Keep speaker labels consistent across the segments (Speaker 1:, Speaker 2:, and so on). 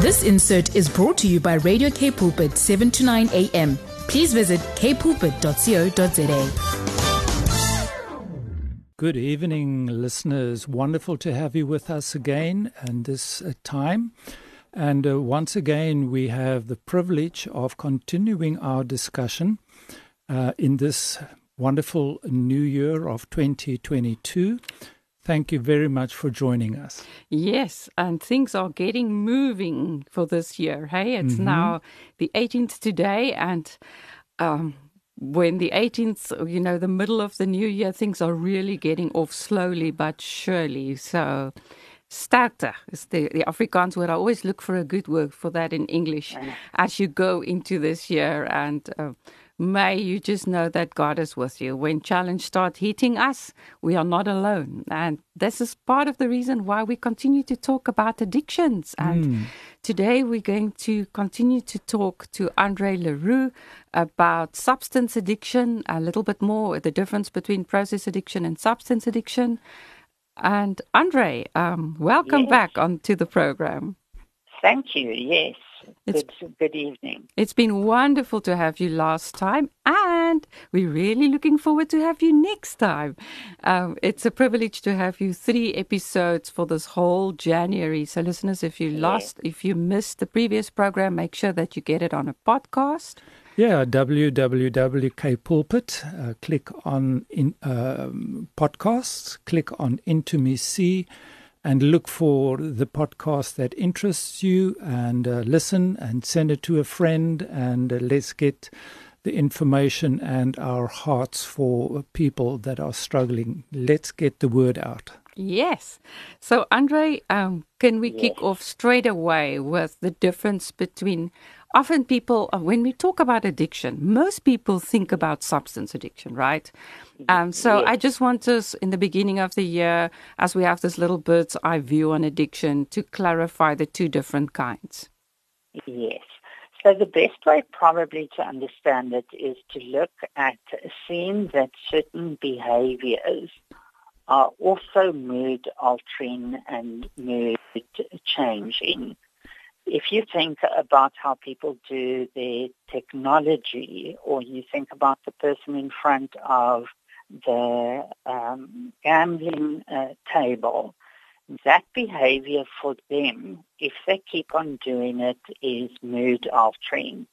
Speaker 1: This insert is brought to you by Radio K Pulpit 7 to 9 a.m. Please visit kpulpit.co.za.
Speaker 2: Good evening, listeners. Wonderful to have you with us again and this uh, time. And uh, once again, we have the privilege of continuing our discussion uh, in this wonderful new year of 2022. Thank you very much for joining us.
Speaker 3: Yes, and things are getting moving for this year. Hey, it's mm-hmm. now the 18th today, and um, when the 18th, you know, the middle of the new year, things are really getting off slowly but surely. So, starter is the, the Afrikaans word. I always look for a good word for that in English as you go into this year. And uh, may you just know that God is with you. When challenge start hitting us, we are not alone. And this is part of the reason why we continue to talk about addictions. And mm. today we're going to continue to talk to Andre Le Roux about substance addiction, a little bit more, the difference between process addiction and substance addiction. And Andre, um, welcome yes. back onto the program.
Speaker 4: Thank you. Yes. It's, good, good evening.
Speaker 3: It's been wonderful to have you last time, and we're really looking forward to have you next time. Um, it's a privilege to have you three episodes for this whole January. So, listeners, if you lost, if you missed the previous program, make sure that you get it on a podcast.
Speaker 2: Yeah, www.kpulpit. Uh, click on in, uh, podcasts. Click on Into Me See and look for the podcast that interests you and uh, listen and send it to a friend and uh, let's get the information and our hearts for people that are struggling. Let's get the word out.
Speaker 3: Yes. So, Andre, um, can we yes. kick off straight away with the difference between often people, uh, when we talk about addiction, most people think about substance addiction, right? Um, so. I just want us in the beginning of the year, as we have this little bird's eye view on addiction, to clarify the two different kinds.
Speaker 4: Yes. So the best way probably to understand it is to look at seeing that certain behaviors are also mood altering and mood changing if you think about how people do their technology or you think about the person in front of the um, gambling uh, table, that behavior for them, if they keep on doing it, is mood altering.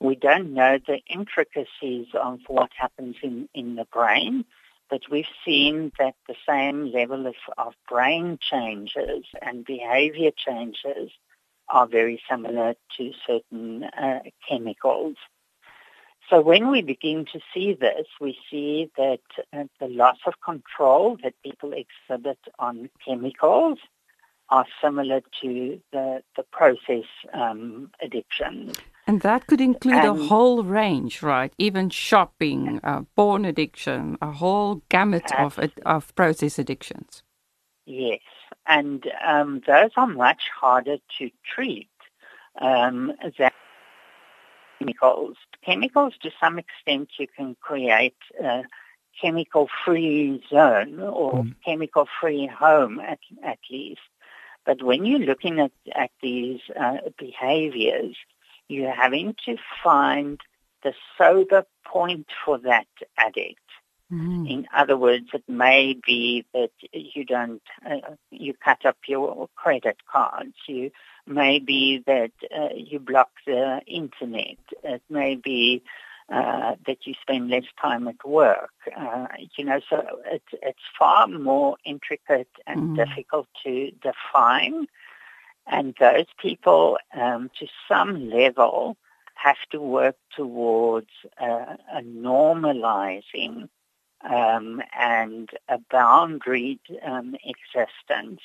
Speaker 4: We don't know the intricacies of what happens in, in the brain, but we've seen that the same level of, of brain changes and behavior changes are very similar to certain uh, chemicals. So when we begin to see this, we see that uh, the loss of control that people exhibit on chemicals are similar to the, the process um, addictions.
Speaker 3: And that could include and, a whole range, right? Even shopping, uh, porn addiction, a whole gamut of, of process addictions.
Speaker 4: Yes and um, those are much harder to treat um, than chemicals. Chemicals, to some extent, you can create a chemical-free zone or mm. chemical-free home at, at least. But when you're looking at, at these uh, behaviors, you're having to find the sober point for that addict. Mm. In other words, it may be that you don't, uh, you cut up your credit cards. You may be that uh, you block the internet. It may be uh, that you spend less time at work. Uh, you know, so it's it's far more intricate and mm. difficult to define. And those people, um, to some level, have to work towards uh, a normalizing um, and a boundaried um, existence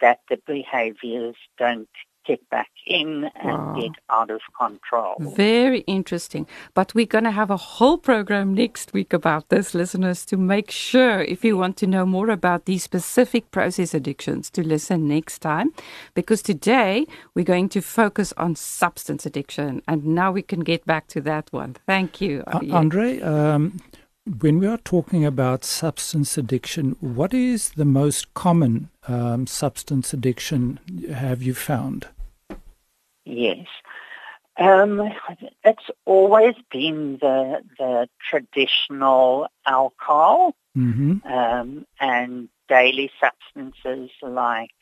Speaker 4: that the behaviors don't get back in and wow. get out of control.
Speaker 3: Very interesting. But we're going to have a whole program next week about this, listeners, to make sure if you want to know more about these specific process addictions, to listen next time. Because today we're going to focus on substance addiction. And now we can get back to that one. Thank you.
Speaker 2: Uh, Andre, um, when we are talking about substance addiction, what is the most common um, substance addiction have you found?
Speaker 4: Yes. Um, it's always been the the traditional alcohol
Speaker 2: Mm-hmm.
Speaker 4: um, and daily substances like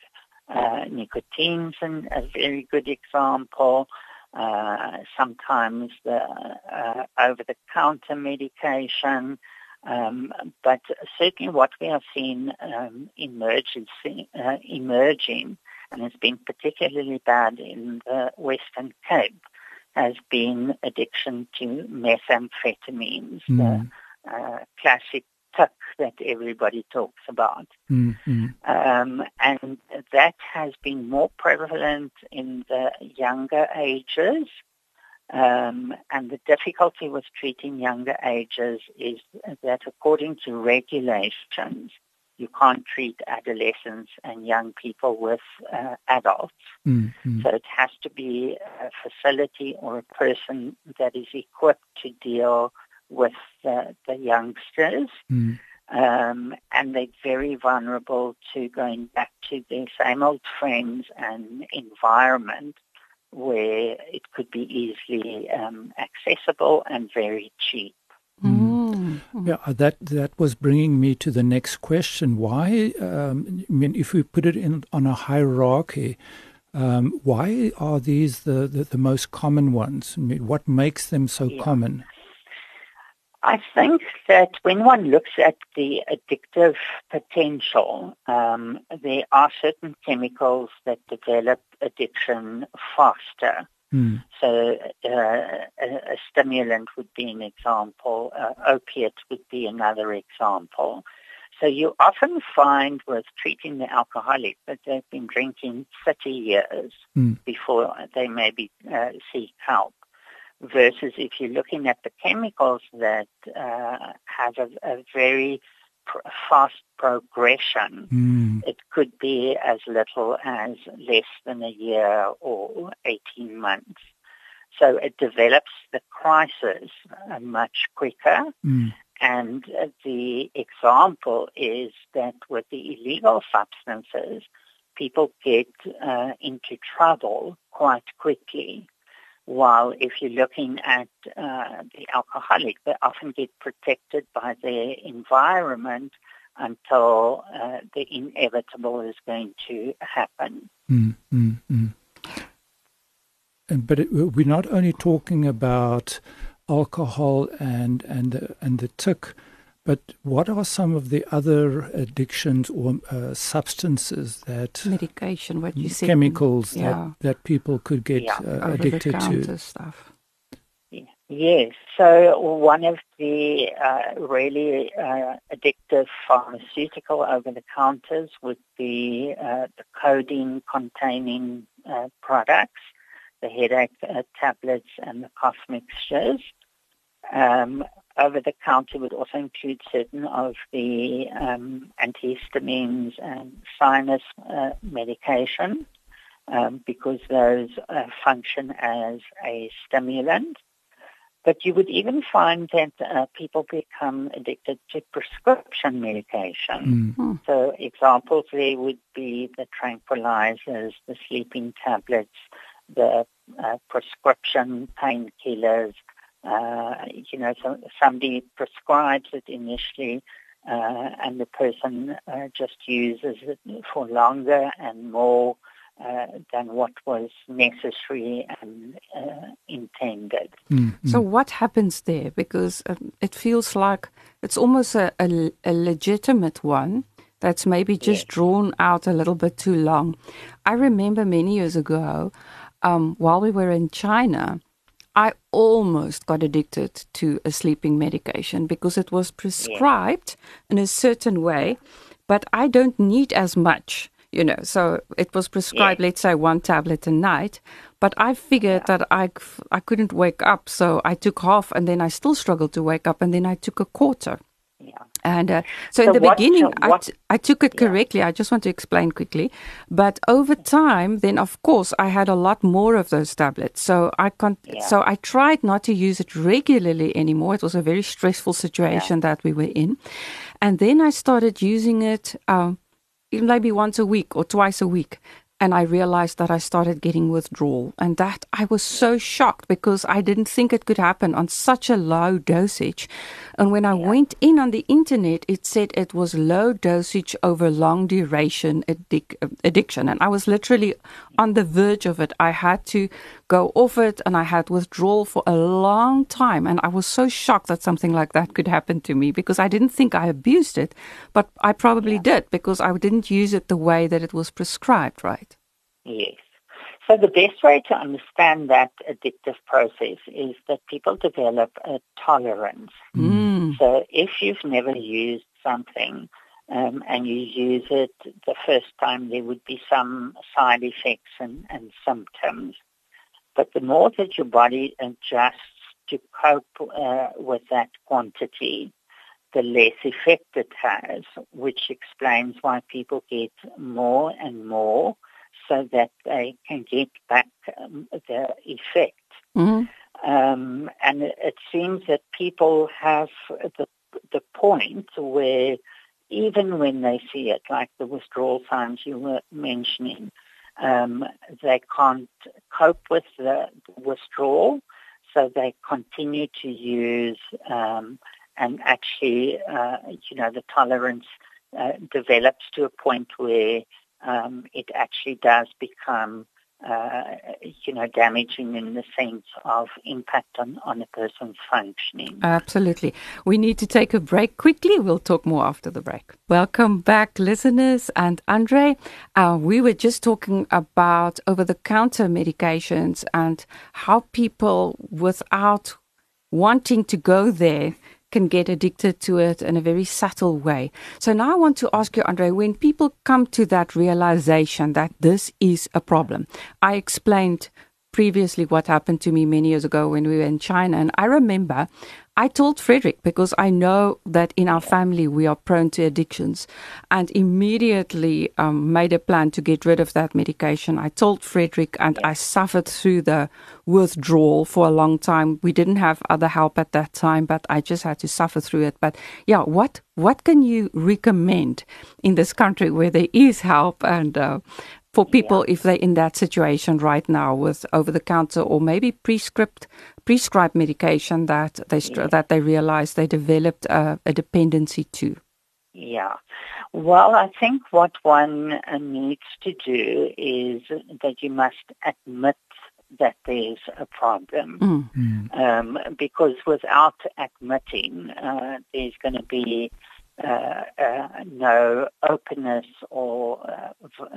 Speaker 4: uh, nicotine's an, a very good example. Uh, sometimes the uh, over-the-counter medication, um, but certainly what we have seen um, emergency, uh, emerging, and it's been particularly bad in the Western Cape, has been addiction to methamphetamines,
Speaker 2: Mm.
Speaker 4: the uh, classic tik that everybody talks about.
Speaker 2: Mm-hmm.
Speaker 4: Um, and that has been more prevalent in the younger ages. Um, and the difficulty with treating younger ages is that according to regulations, you can't treat adolescents and young people with uh, adults.
Speaker 2: Mm-hmm.
Speaker 4: So it has to be a facility or a person that is equipped to deal with the, the youngsters.
Speaker 2: Mm.
Speaker 4: Um, and they're very vulnerable to going back to their same old friends and environment where it could be easily um, accessible and very cheap.
Speaker 3: Mm.
Speaker 2: Yeah, uh, that that was bringing me to the next question. Why? Um, I mean, if we put it in on a hierarchy, um, why are these the, the, the most common ones? I mean, what makes them so
Speaker 4: Yeah.
Speaker 2: common?
Speaker 4: I think that when one looks at the addictive potential, um, there are certain chemicals that develop addiction faster.
Speaker 2: Mm.
Speaker 4: So uh, a, a stimulant would be an example. Uh, opiate would be another example. So you often find with treating the alcoholic that they've been drinking 30 years
Speaker 2: Mm.
Speaker 4: before they maybe uh, seek help. Versus if you're looking at the chemicals that uh, have a, a very pr- fast progression,
Speaker 2: Mm.
Speaker 4: it could be as little as less than a year or 18 months. So it develops the crisis uh, much quicker.
Speaker 2: Mm.
Speaker 4: And uh, the example is that with the illegal substances, people get uh, into trouble quite quickly. While if you're looking at uh, the alcoholic, they often get protected by their environment until uh, the inevitable is going to happen.
Speaker 2: Mm, mm, mm. But it, we're not only talking about alcohol and and the, and the tik, but what are some of the other addictions or uh, substances that
Speaker 3: Medication, what you said.
Speaker 2: chemicals
Speaker 3: yeah.
Speaker 2: that, that people could get
Speaker 4: Yeah.
Speaker 2: uh, addicted to?
Speaker 3: Over-the-counter stuff.
Speaker 4: Yes. So one of the uh, really uh, addictive pharmaceutical over-the-counters would be uh, the codeine-containing uh, products, the headache uh, tablets, and the cough mixtures. Um, over-the-counter would also include certain of the um, antihistamines and sinus uh, medication um, because those uh, function as a stimulant. But you would even find that uh, people become addicted to prescription medication.
Speaker 2: Mm,
Speaker 4: So examples there would be the tranquilizers, the sleeping tablets, the uh, prescription painkillers. Uh, you know, so somebody prescribes it initially, uh, and the person uh, just uses it for longer and more uh, than what was necessary and uh, intended.
Speaker 2: mm,
Speaker 3: So what happens there? Because um, it feels like it's almost a, a, a legitimate one that's maybe just
Speaker 4: Yes.
Speaker 3: drawn out a little bit too long. I remember many years ago, um, while we were in China, I almost got addicted to a sleeping medication because it was prescribed in a certain way, but I don't need as much. You know, so it was prescribed, let's say, one tablet a night. But I figured that I, I couldn't wake up, so I took half, and then I still struggled to wake up, and then I took a quarter.
Speaker 4: Yeah.
Speaker 3: And uh, so,
Speaker 4: So
Speaker 3: in the
Speaker 4: what-
Speaker 3: beginning,
Speaker 4: so
Speaker 3: I
Speaker 4: what-
Speaker 3: t- I took it
Speaker 4: Yeah.
Speaker 3: correctly. I just want to explain quickly. But over time, then of course, I had a lot more of those tablets. So I con-
Speaker 4: Yeah.
Speaker 3: so I tried not to use it regularly anymore. It was a very stressful situation that we were in, and then I started using it. Um, maybe once a week or twice a week. And I realized that I started getting withdrawal. And that I was so shocked because I didn't think it could happen on such a low dosage. And when I yeah. went in on the internet, it said it was low dosage over long duration addic- addiction. And I was literally on the verge of it. I had to go off it and I had withdrawal for a long time. And I was so shocked that something like that could happen to me because I didn't think I abused it, but I probably yeah. did because I didn't use it the way that it was prescribed, right?
Speaker 4: Yes. So the best way to understand that addictive process is that people develop a tolerance. Mm. So if you've never used something um, and you use it the first time, there would be some side effects and, and symptoms. But the more that your body adjusts to cope uh, with that quantity, the less effect it has, which explains why people get more and more so that they can get back um, the effect. Mm-hmm. Um, and it, seems that people have the, the point where even when they see it, like the withdrawal signs you were mentioning, um, they can't cope with the withdrawal, so they continue to use um, and actually, uh, you know, the tolerance uh, develops to a point where um, it actually does become, uh, you know, damaging in the sense of impact on, on a person's functioning.
Speaker 3: Absolutely. We need to take a break quickly. We'll talk more after the break. Welcome back, listeners. And Andre, uh, we were just talking about over the counter medications and how people without wanting to go there can get addicted to it in a very subtle way. So now I want to ask you, Andre, when people come to that realization that this is a problem, I explained previously what happened to me many years ago when we were in China. And I remember I told Frederik because I know that in our family we are prone to addictions and immediately um, made a plan to get rid of that medication. I told Frederik and I suffered through the withdrawal for a long time. We didn't have other help at that time, but I just had to suffer through it. But yeah, what, what can you recommend in this country where there is help and uh, for people yeah. if they're in that situation right now with over the counter or maybe prescribed prescribed medication that they yeah. that they realize they developed a, a, dependency to
Speaker 4: yeah well i think what one uh, needs to do is that you must admit that there's a problem mm. mm. um, because without admitting uh, there's going to be uh, uh, no openness or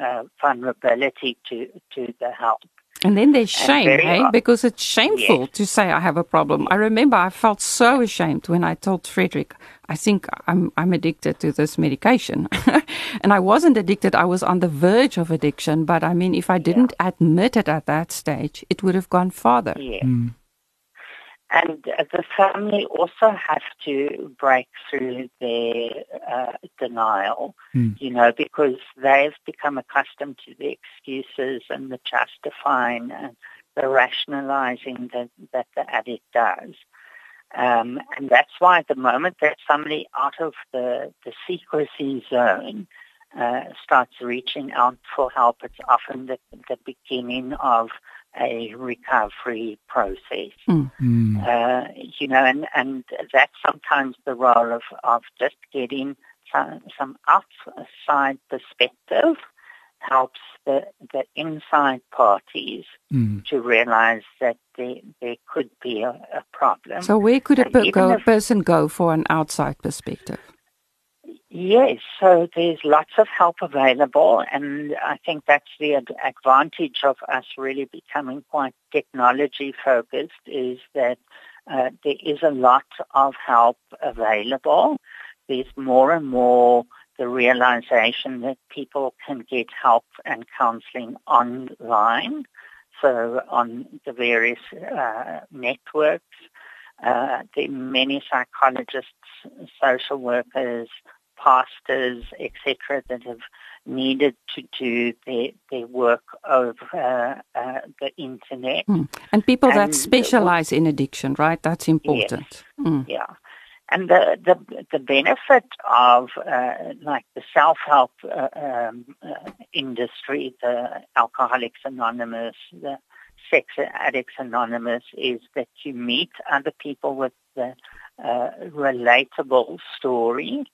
Speaker 4: uh, vulnerability to, to the help.
Speaker 3: And then there's shame, hey? Because it's shameful yes. to say I have a problem. I remember I felt so ashamed when I told Frederik, I think I'm I'm addicted to this medication. and I wasn't addicted, I was on the verge of addiction, but I mean if I didn't yeah. admit it at that stage, it would have gone farther.
Speaker 4: Yeah. Mm. And the family also have to break through their uh, denial, mm. you know, because they've become accustomed to the excuses and the justifying and the rationalizing that, that the addict does. Um, and that's why at the moment that somebody out of the, the secrecy zone uh, starts reaching out for help, it's often the, the beginning of a recovery process. Mm. Uh, you know, and, and that's sometimes the role of, of just getting some, some outside perspective helps the, the inside parties mm. to realize that there, there could be a, a problem.
Speaker 3: So where could a per- go, if, person go for an outside perspective?
Speaker 4: Yes, so there's lots of help available, and I think that's the advantage of us really becoming quite technology focused is that uh, there is a lot of help available. There's more and more the realization that people can get help and counseling online, so on the various uh, networks. Uh, there are many psychologists, social workers, pastors, etc., that have needed to do their, their work over uh, the internet.
Speaker 3: Mm. And people and that specialize in addiction, right? That's important.
Speaker 4: Yes. Mm. Yeah. And the, the, the benefit of uh, like the self-help uh, um, uh, industry, the Alcoholics Anonymous, the Sex Addicts Anonymous, is that you meet other people with the uh, relatable story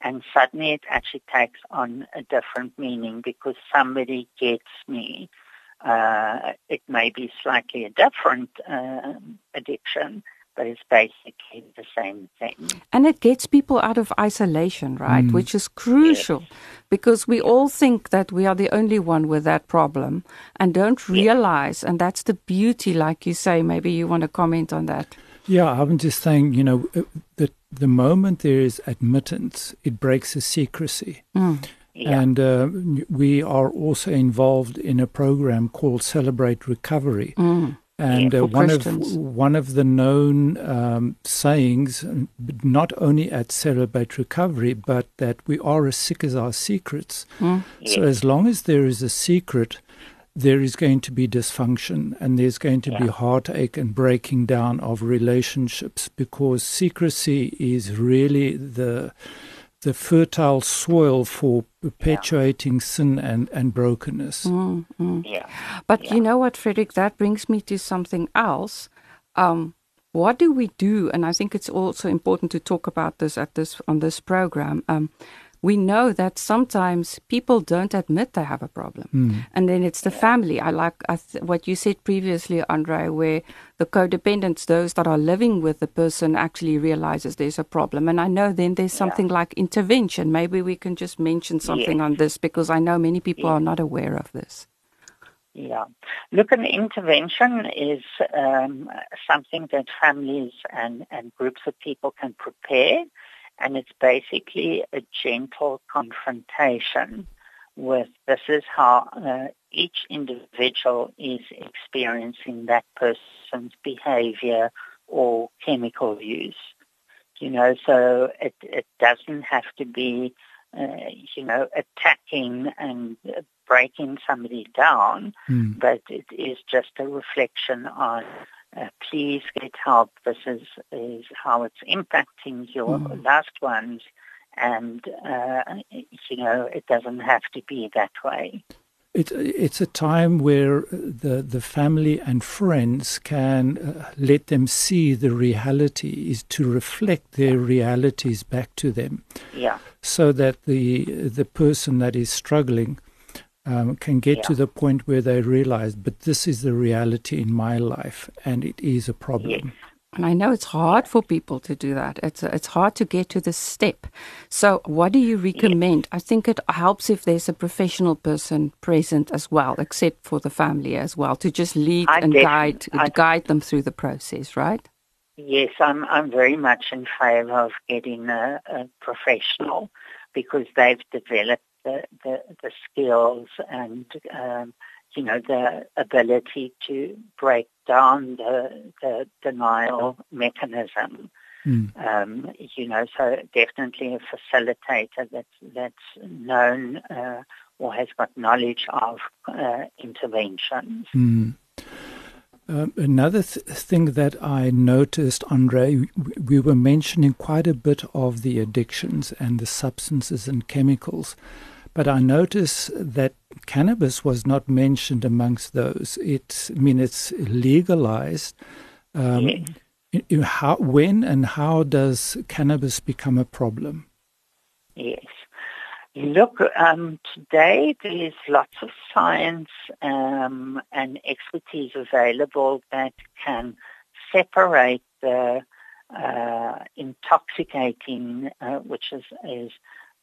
Speaker 4: and suddenly it actually takes on a different meaning because somebody gets me. Uh, it may be slightly a different uh, addiction, but it's basically the same thing.
Speaker 3: And it gets people out of isolation, right? Mm. Which is crucial yes. because we all think that we are the only one with that problem and don't realize, yes. and that's the beauty, like you say. Maybe you want to comment on that.
Speaker 2: Yeah, I'm just saying, you know, uh, that the moment there is admittance, it breaks the secrecy. Mm. Yeah. And uh, we are also involved in a program called Celebrate Recovery. Mm. And yeah, uh, one of one of the known um, sayings, not only at Celebrate Recovery, but that we are as sick as our secrets. Mm. Yeah. So as long as there is a secret, there is going to be dysfunction and there's going to yeah. be heartache and breaking down of relationships because secrecy is really the the fertile soil for perpetuating yeah. sin and, and brokenness.
Speaker 3: Mm, mm. Yeah. But yeah. you know what, Frederik, that brings me to something else. Um, what do we do? And I think it's also important to talk about this at this on this program. Um, we know that sometimes people don't admit they have a problem. Mm. And then it's the family. I like I th- what you said previously, Andre, where the codependents, those that are living with the person, actually realizes there's a problem. And I know then there's something yeah. like intervention. Maybe we can just mention something on this because I know many people are not aware of this.
Speaker 4: Yeah. Look, an intervention is um, something that families and, and groups of people can prepare and it's basically a gentle confrontation with this is how uh, each individual is experiencing that person's behavior or chemical use. You know, so it, it doesn't have to be, uh, you know, attacking and breaking somebody down, mm. but it is just a reflection on uh, please get help. This is, is how it's impacting your mm. loved ones. And, uh, you know, it doesn't have to be that way.
Speaker 2: It, it's a time where the, the family and friends can uh, let them see the reality, is to reflect their realities back to them.
Speaker 4: Yeah.
Speaker 2: So that the, the person that is struggling um, can get yeah. to the point where they realize, but this is the reality in my life, and it is a problem. Yes.
Speaker 3: And I know it's hard for people to do that. It's it's hard to get to this step. So, what do you recommend? I think it helps if there's a professional person present as well, except for the family as well, to just lead I and guide I, guide them through the process, right?
Speaker 4: Yes, I'm I'm very much in favour of getting a, a professional because they've developed the, the, the skills and um, you know the ability to break down the, the denial mechanism. Mm. Um, you know, so definitely a facilitator that's that's known uh, or has got knowledge of uh, interventions.
Speaker 2: Mm. Um, another th- thing that I noticed, Andre, we were mentioning quite a bit of the addictions and the substances and chemicals, but I noticed that cannabis was not mentioned amongst those. It's, I mean, it's legalized. Um, yes. how, when and how does cannabis become a problem?
Speaker 4: Yes. Look, um, today there's lots of science um, and expertise available that can separate the uh, intoxicating, uh, which is, is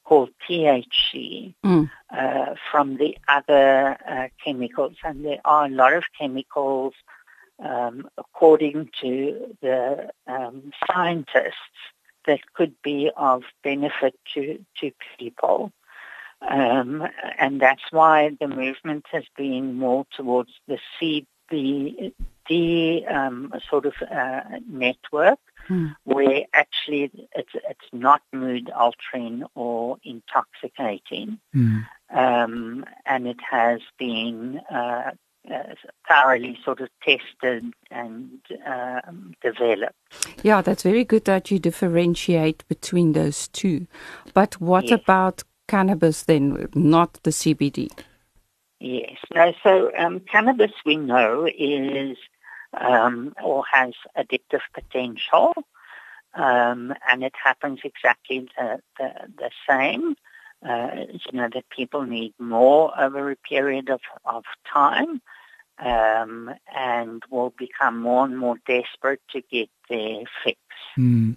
Speaker 4: called THC, mm. uh, from the other uh, chemicals. And there are a lot of chemicals, um, according to the um, scientists, that could be of benefit to, to people. Um, and that's why the movement has been more towards the CBD um, sort of uh, network, mm. where actually it's it's not mood altering or intoxicating, mm. um, and it has been uh, uh, thoroughly sort of tested and um, developed.
Speaker 3: Yeah, that's very good that you differentiate between those two. But what
Speaker 4: Yes.
Speaker 3: about cannabis then, not the CBD?
Speaker 4: Yes. No, so um, cannabis we know is um, or has addictive potential, um, and it happens exactly the, the, the same. Uh, you know that people need more over a period of, of time, um, and will become more and more desperate to get their fix.
Speaker 2: Mm.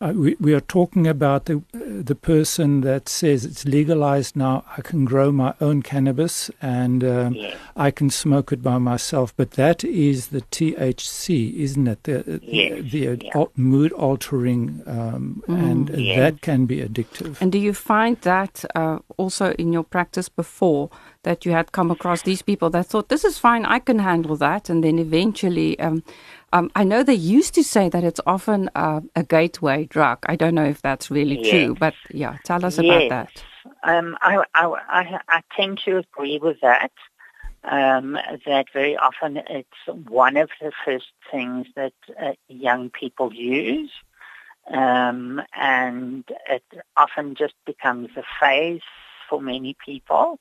Speaker 2: Uh, we, we are talking about the the person that says it's legalized now. I can grow my own cannabis and um,
Speaker 4: Yes.
Speaker 2: I can smoke it by myself. But that is the THC, isn't it? The,
Speaker 4: Yes,
Speaker 2: the, the
Speaker 4: yeah.
Speaker 2: al- mood altering, um, and
Speaker 4: yes.
Speaker 2: that can be addictive.
Speaker 3: And do you find that uh, also in your practice before that you had come across these people that thought, this is fine, I can handle that? And then eventually, um, um, I know they used to say that it's often uh, a gateway drug. I don't know if that's really
Speaker 4: Yes.
Speaker 3: true, but yeah, tell us about that.
Speaker 4: Um, I, I, I, I tend to agree with that. Um, that very often it's one of the first things that uh, young people use, um, and it often just becomes a phase for many people.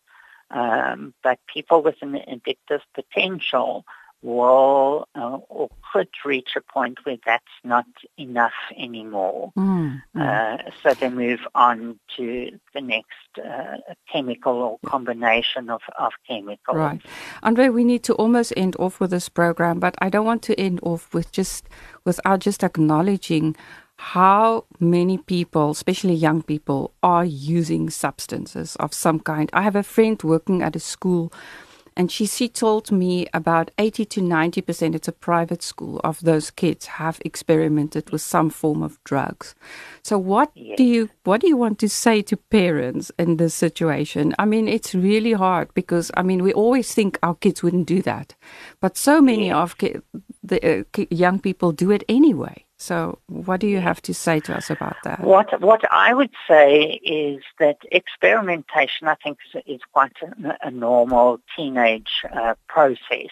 Speaker 4: Um, but people with an addictive potential will uh, or could reach a point where that's not enough anymore.
Speaker 3: Mm, mm.
Speaker 4: Uh, so they move on to the next uh, chemical or combination of, of chemicals.
Speaker 3: Right. Andre, we need to almost end off with this program, but I don't want to end off with just without just acknowledging how many people, especially young people, are using substances of some kind. I have a friend working at a school and she, she told me about 80 to 90%, it's a private school, of those kids have experimented with some form of drugs. So what
Speaker 4: Yes.
Speaker 3: do you what do you want to say to parents in this situation? I mean, it's really hard because I mean, we always think our kids wouldn't do that. But so many of ki- the uh, ki- young people do it anyway. So what do you have to say to us about that?
Speaker 4: What what I would say is that experimentation, I think, is, is quite a, a normal teenage uh, process.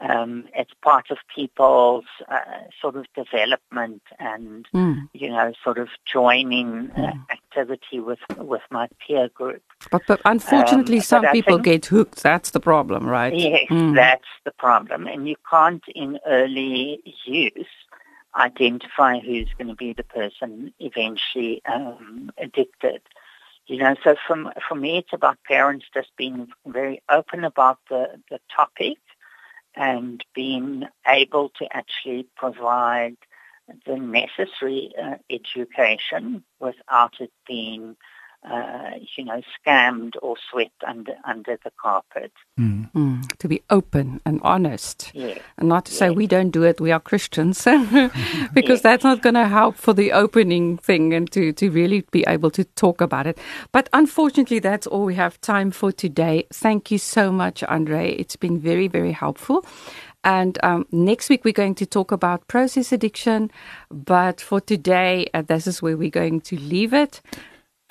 Speaker 4: Um, it's part of people's uh, sort of development and
Speaker 3: Mm.
Speaker 4: you know sort of joining uh, activity with with my peer group.
Speaker 3: But, but unfortunately,
Speaker 4: Um,
Speaker 3: some
Speaker 4: but
Speaker 3: people
Speaker 4: think-
Speaker 3: get hooked. That's the problem, right?
Speaker 4: Yes,
Speaker 3: Mm.
Speaker 4: that's the problem. And you can't, in early use, identify who's going to be the person eventually um, addicted. You know, so from, for me, it's about parents just being very open about the, the topic and being able to actually provide the necessary uh, education without it being, uh, you know, scammed or swept under under the carpet.
Speaker 2: Mm.
Speaker 3: Mm. To be open and honest.
Speaker 4: Yeah.
Speaker 3: And not to say we don't do it, we are Christians, because
Speaker 4: Yes.
Speaker 3: that's not going to help for the opening thing and to, to really be able to talk about it. But unfortunately, that's all we have time for today. Thank you so much, Andre. It's been very, very helpful. And um, next week, we're going to talk about process addiction. But for today, uh, this is where we're going to leave it.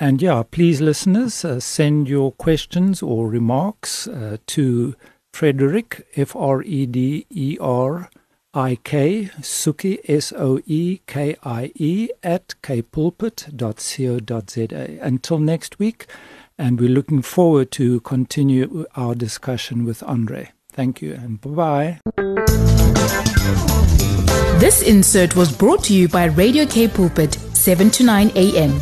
Speaker 2: And yeah, please, listeners, uh, send your questions or remarks uh, to Frederik, F R E D E R I K, Soekie, S O E K I E, at kpulpit.co.za. Until next week, and we're looking forward to continue our discussion with Andre. Thank you, and bye bye.
Speaker 1: This insert was brought to you by Radio K Pulpit, 7 to 9 a.m.